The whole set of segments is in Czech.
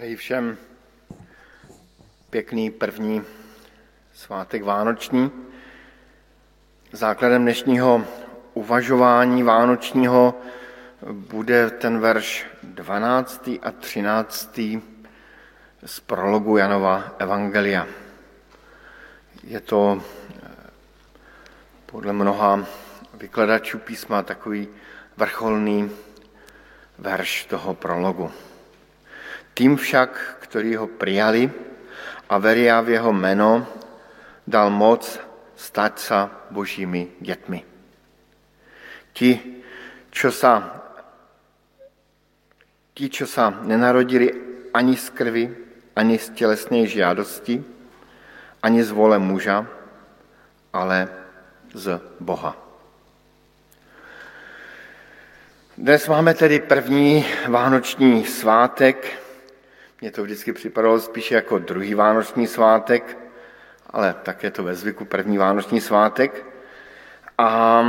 Přeji všem pěkný první svátek Vánoční. Základem dnešního uvažování vánočního bude ten verš 12. a 13. z prologu Janova Evangelia. Je to eh, podle mnoha vykladačů písma takový vrcholný verš toho prologu. Tým však, který ho přijali a veria v jeho jméno, dal moc stát se božími dětmi. Ti, čo sa, ti, čo sa nenarodili ani z krvi, ani z tělesné žádosti, ani z vole muža, ale z Boha. Dnes máme tedy první vánoční svátek, mně to vždycky připadalo spíše jako druhý vánoční svátek, ale tak je to ve zvyku první vánoční svátek. A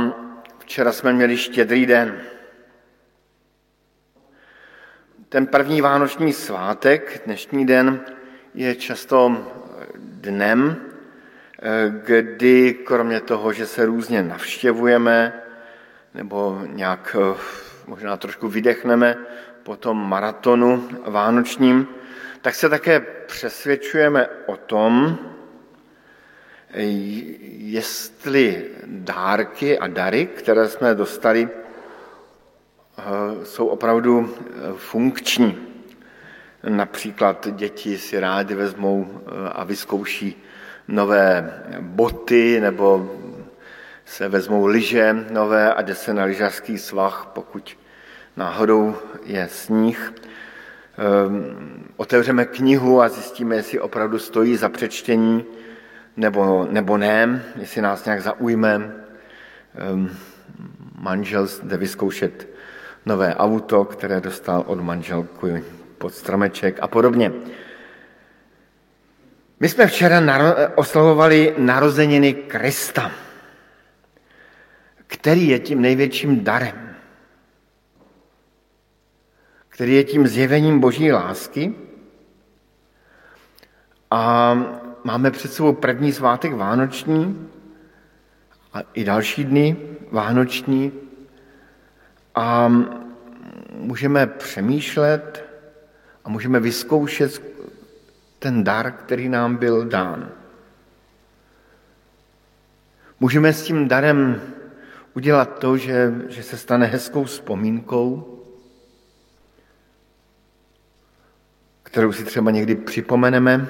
včera jsme měli štědrý den. Ten první vánoční svátek, dnešní den, je často dnem, kdy kromě toho, že se různě navštěvujeme, nebo nějak možná trošku vydechneme po tom maratonu vánočním, tak se také přesvědčujeme o tom, jestli dárky a dary, které jsme dostali, eh, jsou opravdu eh, funkční. Například děti si rádi vezmou eh, a vyzkouší nové boty nebo se vezmou lyže nové a jde se na lyžařský svah, pokud náhodou je sníh. Ehm, otevřeme knihu a zjistíme, jestli opravdu stojí za přečtení nebo, nebo ne, jestli nás nějak zaujme. Ehm, manžel jde vyzkoušet nové auto, které dostal od manželky pod stromeček a podobně. My jsme včera naro- oslavovali narozeniny Krista, který je tím největším darem který je tím zjevením boží lásky. A máme před sebou první svátek Vánoční a i další dny Vánoční a můžeme přemýšlet a můžeme vyzkoušet ten dar, který nám byl dán. Můžeme s tím darem udělat to, že, že se stane hezkou vzpomínkou, kterou si třeba někdy připomeneme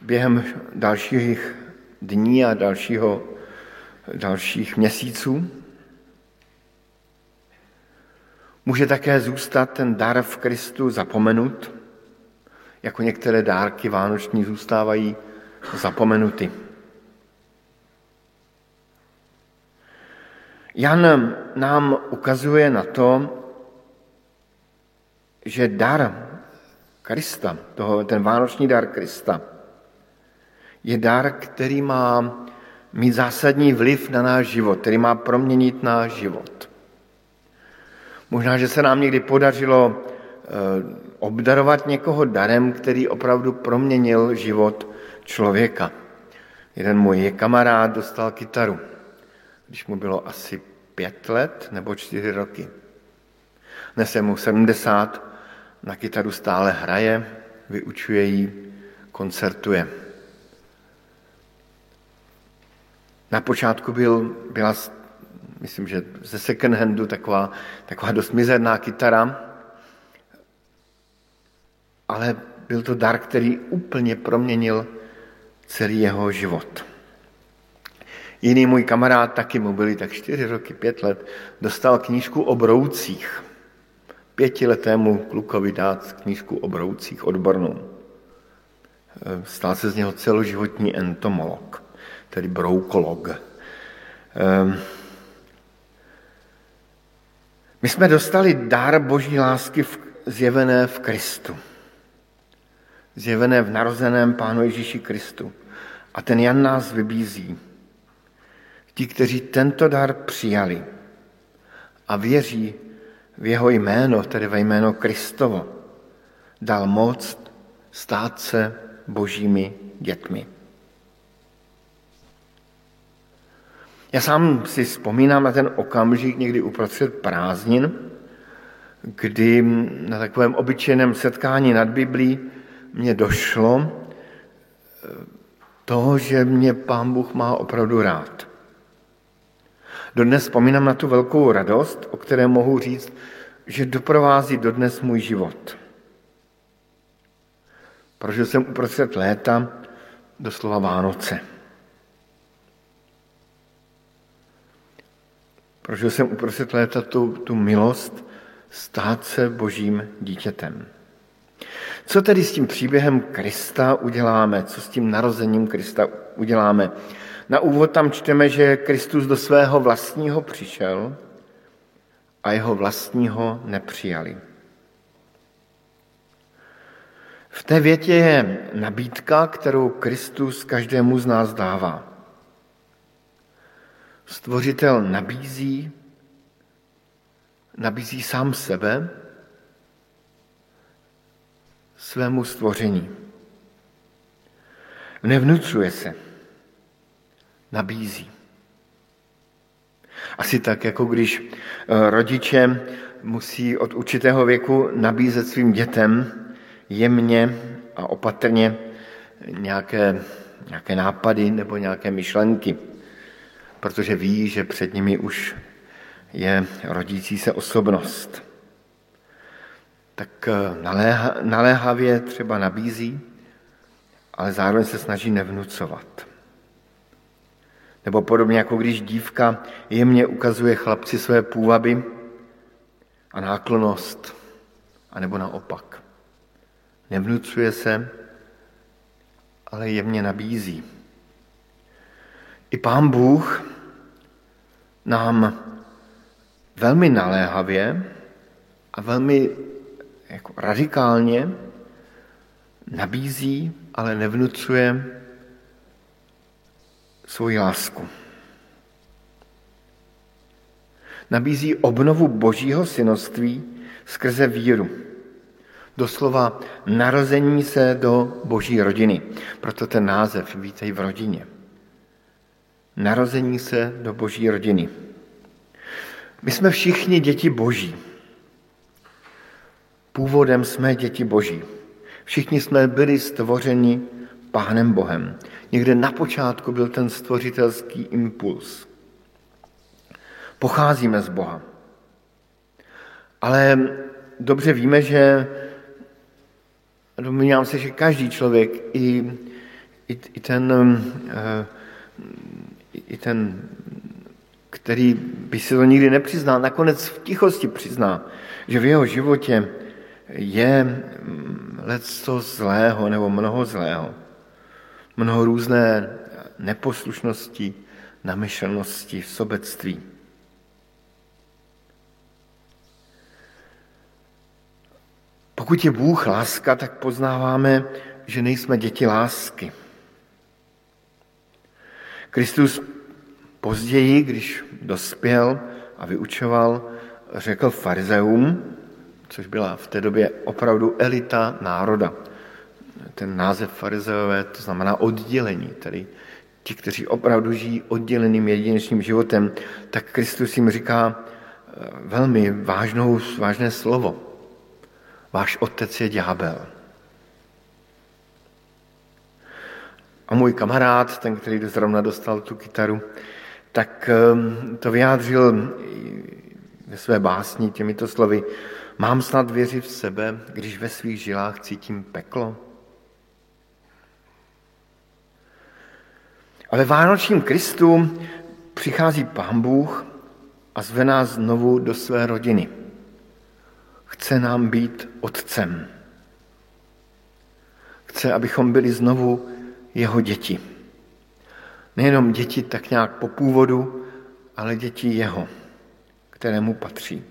během dalších dní a dalšího, dalších měsíců. Může také zůstat ten dar v Kristu zapomenut, jako některé dárky vánoční zůstávají zapomenuty. Jan nám ukazuje na to, že dar Krista, toho, ten vánoční dar Krista, je dar, který má mít zásadní vliv na náš život, který má proměnit náš život. Možná, že se nám někdy podařilo eh, obdarovat někoho darem, který opravdu proměnil život člověka. Jeden můj kamarád dostal kytaru, když mu bylo asi pět let nebo čtyři roky. Dnes je mu 70 na kytaru stále hraje, vyučuje ji, koncertuje. Na počátku byl, byla, myslím, že ze second handu taková, taková dost mizerná kytara, ale byl to dar, který úplně proměnil celý jeho život. Jiný můj kamarád, taky mu byli tak čtyři roky, pět let, dostal knížku o broucích pětiletému klukovi dát knížku o broucích odbornou. Eh, Stal se z něho celoživotní entomolog, tedy broukolog. Ehm, my jsme dostali dar boží lásky zjevené v Kristu. Zjevené v narozeném Pánu Ježíši Kristu. A ten Jan nás vybízí. Ti, kteří tento dar přijali a věří v jeho jméno, tedy ve jméno Kristovo, dal moc stát se božími dětmi. Já sám si vzpomínám na ten okamžik někdy uprostřed prázdnin, kdy na takovém obyčejném setkání nad Biblí mě došlo eh, toho, že mě Pán Bůh má opravdu rád. Dodnes vzpomínám na tu velkou radost, o které mohu říct, že doprovází dodnes můj život. Prožil jsem uprostřed léta doslova Vánoce. Prožil jsem uprostřed léta tu, tu milost stát se božím dítětem. Co tedy s tím příběhem Krista uděláme? Co s tím narozením Krista uděláme? Na úvod tam čteme, že Kristus do svého vlastního přišel a jeho vlastního nepřijali. V té větě je nabídka, kterou Kristus každému z nás dává. Stvořitel nabízí, nabízí sám sebe svému stvoření. Nevnucuje se, nabízí. Asi tak, jako když eh, rodiče musí od určitého věku nabízet svým dětem jemně a opatrně nějaké, nějaké nápady nebo nějaké myšlenky protože ví, že před nimi už je rodící se osobnost. Tak eh, naléha, naléhavě třeba nabízí, ale zároveň se snaží nevnucovat. Nebo podobně jako když dívka jemně ukazuje chlapci své půvaby a náklonost, anebo naopak. Nevnucuje se, ale jemně nabízí. I pán Bůh nám velmi naléhavě a velmi jako radikálně nabízí, ale nevnucuje svoji lásku. Nabízí obnovu božího synoství skrze víru. Doslova narození se do boží rodiny. Proto ten název Vítej v rodině narození se do boží rodiny. My jsme všichni děti boží. Původem jsme děti boží. Všichni jsme byli stvořeni Pánem Bohem. Někde na počátku byl ten stvořitelský impuls. Pocházíme z Boha. Ale dobře víme, že domnívám se, že každý člověk, i, i, i ten uh, i ten, který by si to nikdy nepřiznal, nakonec v tichosti přizná, že v jeho životě je mm, leco zlého nebo mnoho zlého. Mnoho různé neposlušnosti, namyšlenosti, sobectví. Pokud je Bůh láska, tak poznáváme, že nejsme děti lásky. Kristus později, když dospěl a vyučoval, řekl farizeum, což byla v té době opravdu elita národa. Ten název farizeové, to znamená oddělení, tedy ti, kteří opravdu žijí odděleným jedinečným životem, tak Kristus jim říká eh, velmi vážnou, vážné slovo. Váš otec je ďábel. A můj kamarád, ten, který zrovna dostal tu kytaru, tak ehm, to vyjádřil ve své básni těmito slovy. Mám snad věřit v sebe, když ve svých žilách cítím peklo? A ve Vánočním Kristu přichází Pán Bůh a zve nás znovu do své rodiny. Chce nám být otcem. Chce, abychom byli znovu jeho děti. Nejenom děti tak nějak po původu, ale děti jeho, kterému patří,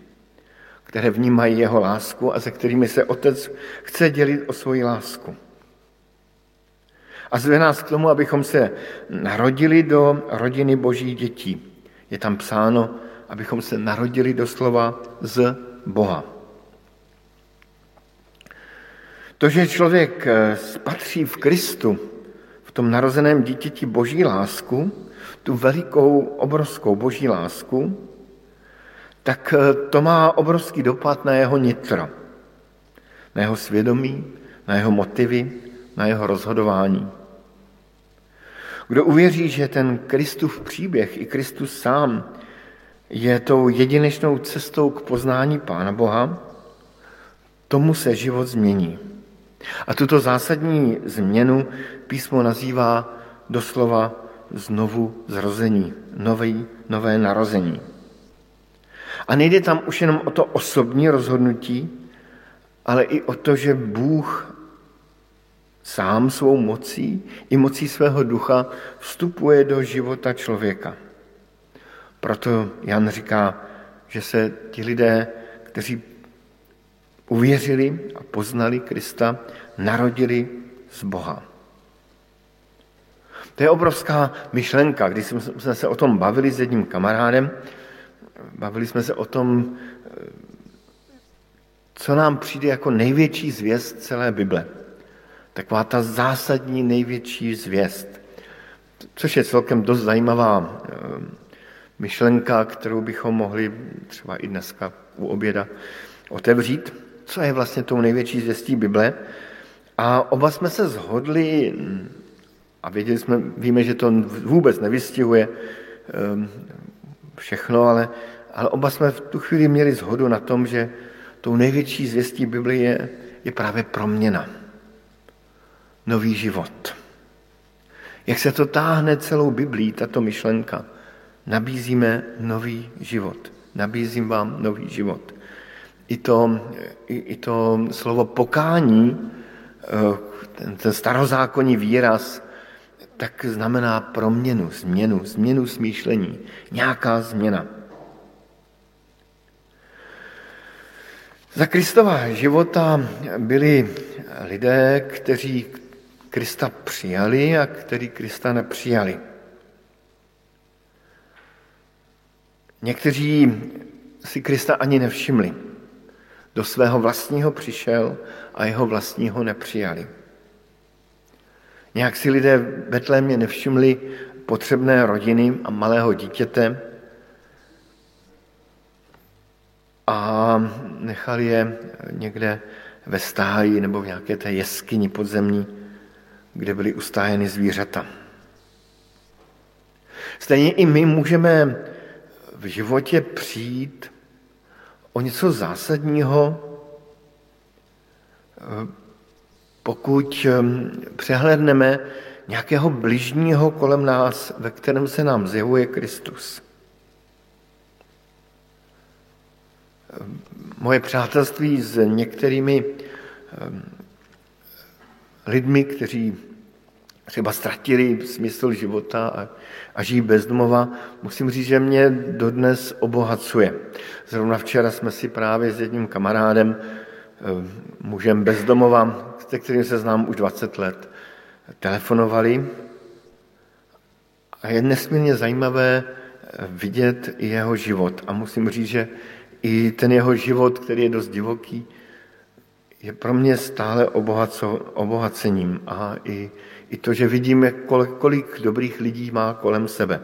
které vnímají jeho lásku a se kterými se otec chce dělit o svoji lásku. A zve nás k tomu, abychom se narodili do rodiny božích dětí. Je tam psáno, abychom se narodili doslova z Boha. To, že člověk eh, spatří v Kristu, v tom narozeném dítěti boží lásku, tu velikou, obrovskou boží lásku, tak eh, to má obrovský dopad na jeho nitro, na jeho svědomí, na jeho motivy, na jeho rozhodování. Kdo uvěří, že ten Kristův příběh i Kristus sám je tou jedinečnou cestou k poznání Pána Boha, tomu se život změní. A tuto zásadní změnu písmo nazývá doslova znovu zrození, nový, nové narození. A nejde tam už jenom o to osobní rozhodnutí, ale i o to, že Bůh sám svou mocí i mocí svého ducha vstupuje do života člověka. Proto Jan říká, že se ti lidé, kteří uvěřili a poznali Krista, narodili z Boha. To je obrovská myšlenka. Když jsme se o tom bavili s jedním kamarádem, bavili jsme se o tom, co nám přijde jako největší zvěst celé Bible. Taková ta zásadní největší zvěst. Což je celkem dost zajímavá eh, myšlenka, kterou bychom mohli třeba i dneska u oběda otevřít. Co je vlastně tou největší zvěstí Bible? A oba jsme se zhodli, a věděli jsme, víme, že to vůbec nevystihuje eh, všechno, ale, ale oba jsme v tu chvíli měli zhodu na tom, že tou největší zvěstí Biblie je, je právě proměna nový život. Jak se to táhne celou Biblí, tato myšlenka. Nabízíme nový život. Nabízím vám nový život. I to, i, i to slovo pokání, eh, ten, ten starozákonní výraz, tak znamená proměnu, změnu, změnu smýšlení, nějaká změna. Za Kristova života byli lidé, kteří Krista přijali a který Krista nepřijali. Někteří si Krista ani nevšimli. Do svého vlastního přišel a jeho vlastního nepřijali. Nějak si lidé v Betlémě nevšimli potřebné rodiny a malého dítěte a nechali je někde ve stáji nebo v nějaké té jeskyni podzemní kde byly ustájeny zvířata. Stejně i my můžeme v životě přijít o něco zásadního, pokud ehm, přehledneme nějakého bližního kolem nás, ve kterém se nám zjevuje Kristus. Moje přátelství s některými ehm, lidmi, kteří třeba ztratili smysl života a, a žijí bezdomova, musím říct, že mě dodnes obohacuje. Zrovna včera jsme si právě s jedním kamarádem, eh, mužem bezdomova, se kterým se znám už 20 let, telefonovali a je nesmírně zajímavé eh, vidět i jeho život. A musím říct, že i ten jeho život, který je dost divoký, je pro mě stále obohaco, obohacením a i, i to, že vidíme, kolik, kolik dobrých lidí má kolem sebe.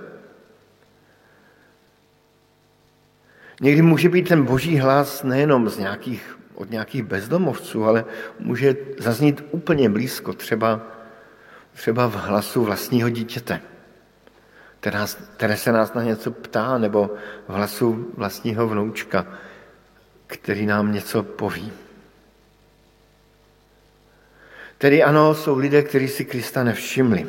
Někdy může být ten boží hlas nejenom z nějakých, od nějakých bezdomovců, ale může zaznít úplně blízko, třeba, třeba v hlasu vlastního dítěte, které, které se nás na něco ptá, nebo v hlasu vlastního vnoučka, který nám něco poví. Tedy ano, jsou lidé, kteří si Krista nevšimli.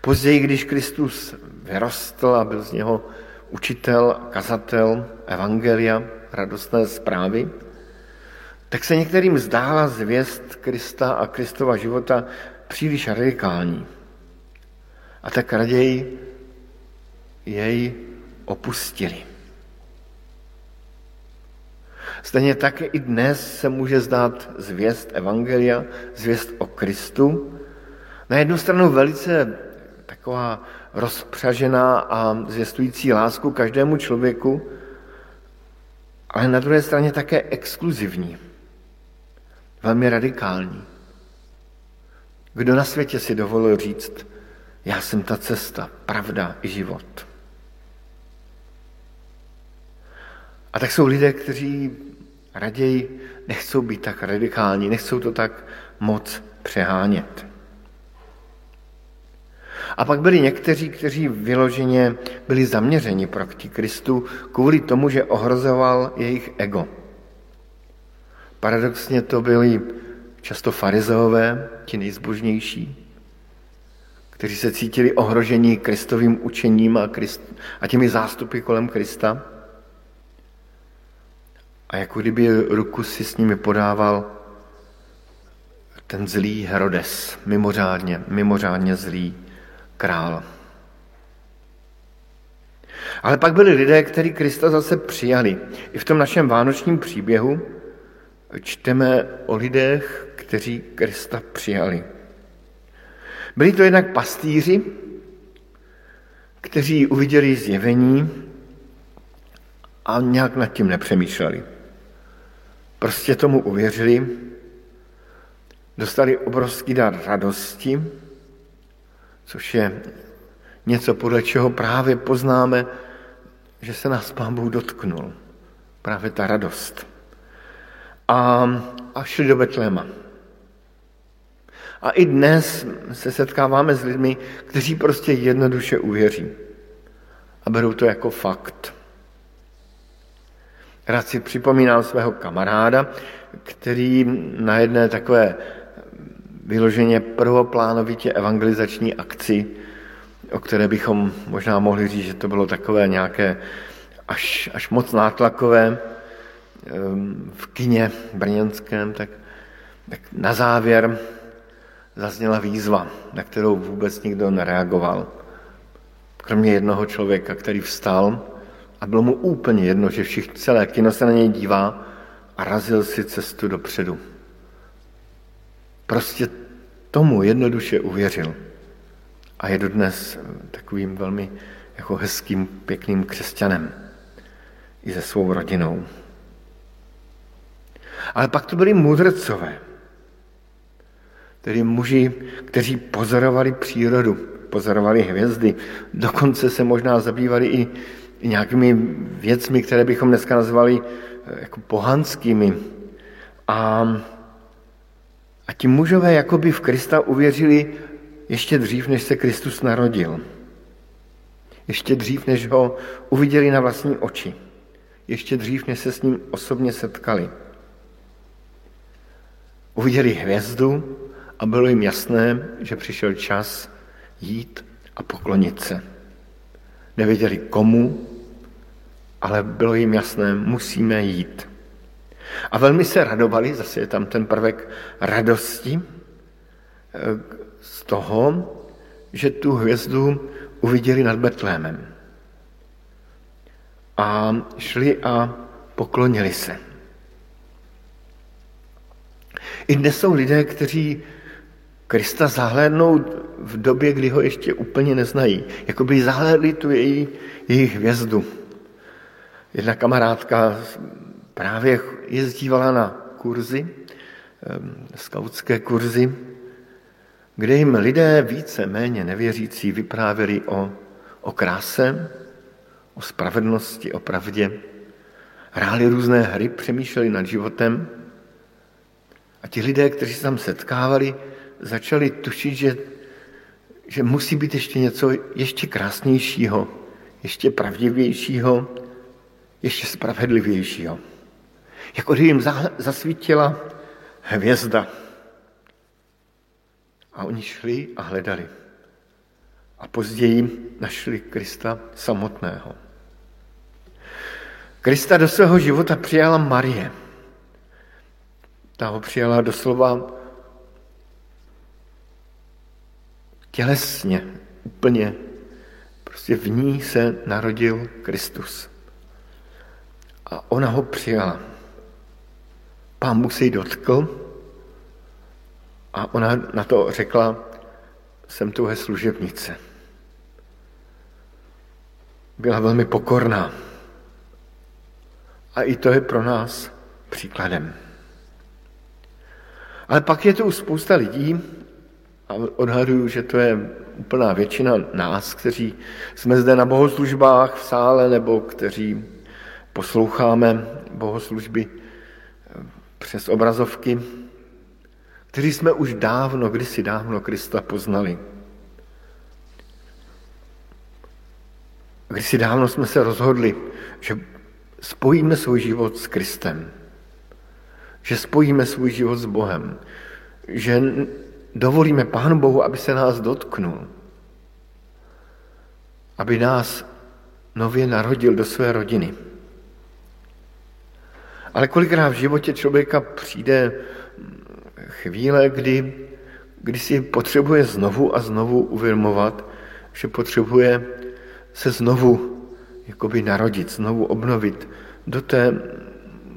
Později, když Kristus vyrostl a byl z něho učitel, kazatel, evangelia, radostné zprávy, tak se některým zdála zvěst Krista a Kristova života příliš radikální. A tak raději jej opustili. Stejně tak i dnes se může zdát zvěst Evangelia, zvěst o Kristu. Na jednu stranu velice taková rozpřažená a zvěstující lásku každému člověku, ale na druhé straně také exkluzivní. velmi radikální. Kdo na světě si dovolil říct, já jsem ta cesta, pravda i život. A tak jsou lidé, kteří raději nechcou být tak radikální, nechcou to tak moc přehánět. A pak byli někteří, kteří vyloženě byli zaměřeni proti Kristu kvůli tomu, že ohrozoval jejich ego. Paradoxně to byli často farizeové, ti nejzbožnější, kteří se cítili ohrožení Kristovým učením a, Krist, a těmi zástupy kolem Krista. A jako kdyby ruku si s nimi podával ten zlý Herodes, mimořádně, mimořádně zlý král. Ale pak byli lidé, kteří Krista zase přijali. I v tom našem vánočním příběhu čteme o lidech, kteří Krista přijali. Byli to jednak pastýři, kteří uviděli zjevení a nějak nad tím nepřemýšleli. Prostě tomu uvěřili, dostali obrovský dar radosti, což je něco, podle čeho právě poznáme, že se nás Pán Bůh dotknul. Právě ta radost. A, a šli do Betléma. A i dnes se setkáváme s lidmi, kteří prostě jednoduše uvěří. A berou to jako fakt. Rád si připomínám svého kamaráda, který na jedné takové vyloženě prvoplánovitě evangelizační akci, o které bychom možná mohli říct, že to bylo takové nějaké až, až moc nátlakové v kině brněnském, tak, tak na závěr zazněla výzva, na kterou vůbec nikdo nereagoval. Kromě jednoho člověka, který vstal a bylo mu úplně jedno, že všichni, celé kino se na něj dívá a razil si cestu dopředu. Prostě tomu jednoduše uvěřil. A je dodnes takovým velmi jako hezkým, pěkným křesťanem. I se svou rodinou. Ale pak to byli mudrcové, tedy muži, kteří pozorovali přírodu, pozorovali hvězdy, dokonce se možná zabývali i nějakými věcmi, které bychom dneska nazvali eh, jako pohanskými. A a ti mužové jakoby v Krista uvěřili ještě dřív, než se Kristus narodil. Ještě dřív, než ho uviděli na vlastní oči. Ještě dřív, než se s ním osobně setkali. Uviděli hvězdu a bylo jim jasné, že přišel čas jít a poklonit se. Nevěděli komu, ale bylo jim jasné, musíme jít. A velmi se radovali, zase je tam ten prvek radosti eh, z toho, že tu hvězdu uviděli nad Betlémem. A šli a poklonili se. I dnes jsou lidé, kteří Krista zahlédnou v době, kdy ho ještě úplně neznají. Jako by zahlédli tu její, její hvězdu. Jedna kamarádka právě jezdívala na kurzy, skautské kurzy, kde jim lidé více méně nevěřící vyprávěli o, o kráse, o spravedlnosti, o pravdě, hráli různé hry, přemýšleli nad životem. A ti lidé, kteří se tam setkávali, začali tušit, že, že musí být ještě něco ještě krásnějšího, ještě pravdivějšího, ještě spravedlivějšího jako kdyby jim zasvítila hvězda. A oni šli a hledali. A později našli Krista samotného. Krista do svého života přijala Marie. Ta ho přijala doslova tělesně, úplně. Prostě v ní se narodil Kristus. A ona ho přijala. Pán Bůh se jí dotkl a ona na to řekla, jsem tuhle služebnice. Byla velmi pokorná. A i to je pro nás příkladem. Ale pak je tu spousta lidí, a odhaduju, že to je úplná většina nás, kteří jsme zde na bohoslužbách v sále nebo kteří posloucháme bohoslužby přes obrazovky, kteří jsme už dávno, kdysi dávno Krista poznali. Kdysi dávno jsme se rozhodli, že spojíme svůj život s Kristem, že spojíme svůj život s Bohem, že dovolíme Pánu Bohu, aby se nás dotknul, aby nás nově narodil do své rodiny. Ale kolikrát v životě člověka přijde chvíle, kdy, kdy si potřebuje znovu a znovu uvědomovat, že potřebuje se znovu jakoby narodit, znovu obnovit do té,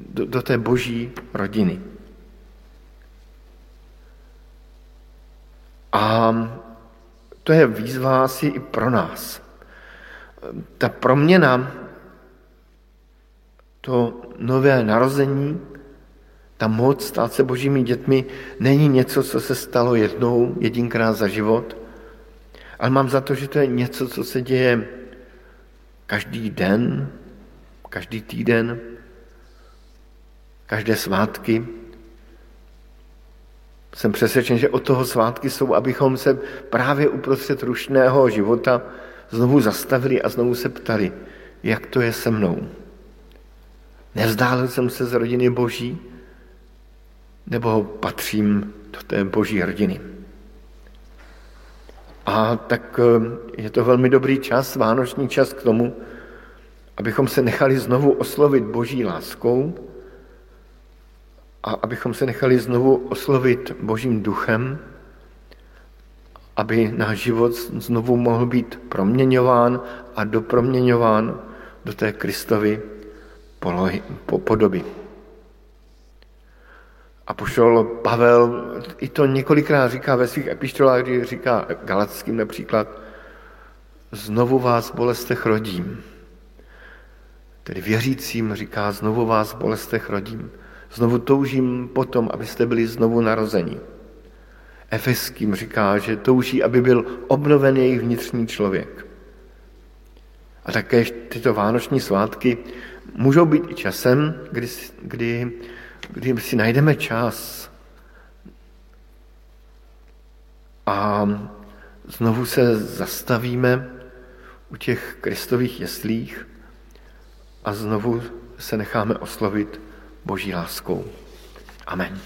do, do té boží rodiny. A to je výzva asi i pro nás. Ta proměna, to nové narození, ta moc stát se božími dětmi není něco, co se stalo jednou, jedinkrát za život, ale mám za to, že to je něco, co se děje každý den, každý týden, každé svátky. Jsem přesvědčen, že od toho svátky jsou, abychom se právě uprostřed rušného života znovu zastavili a znovu se ptali, jak to je se mnou. Nevzdálil jsem se z rodiny Boží, nebo patřím do té Boží rodiny. A tak eh, je to velmi dobrý čas, vánoční čas k tomu, abychom se nechali znovu oslovit Boží láskou a abychom se nechali znovu oslovit Božím duchem, aby náš život znovu mohl být proměňován a doproměňován do té Kristovy podoby. A pošel Pavel i to několikrát říká ve svých epištolách, kdy říká Galackým například, znovu vás bolestech rodím. Tedy věřícím říká, znovu vás bolestech rodím. Znovu toužím potom, abyste byli znovu narození. Efeským říká, že touží, aby byl obnoven jejich vnitřní člověk. A také tyto vánoční svátky můžou být i časem, kdy, kdy kdy si najdeme čas a znovu se zastavíme u těch kristových jeslích a znovu se necháme oslovit Boží láskou. Amen.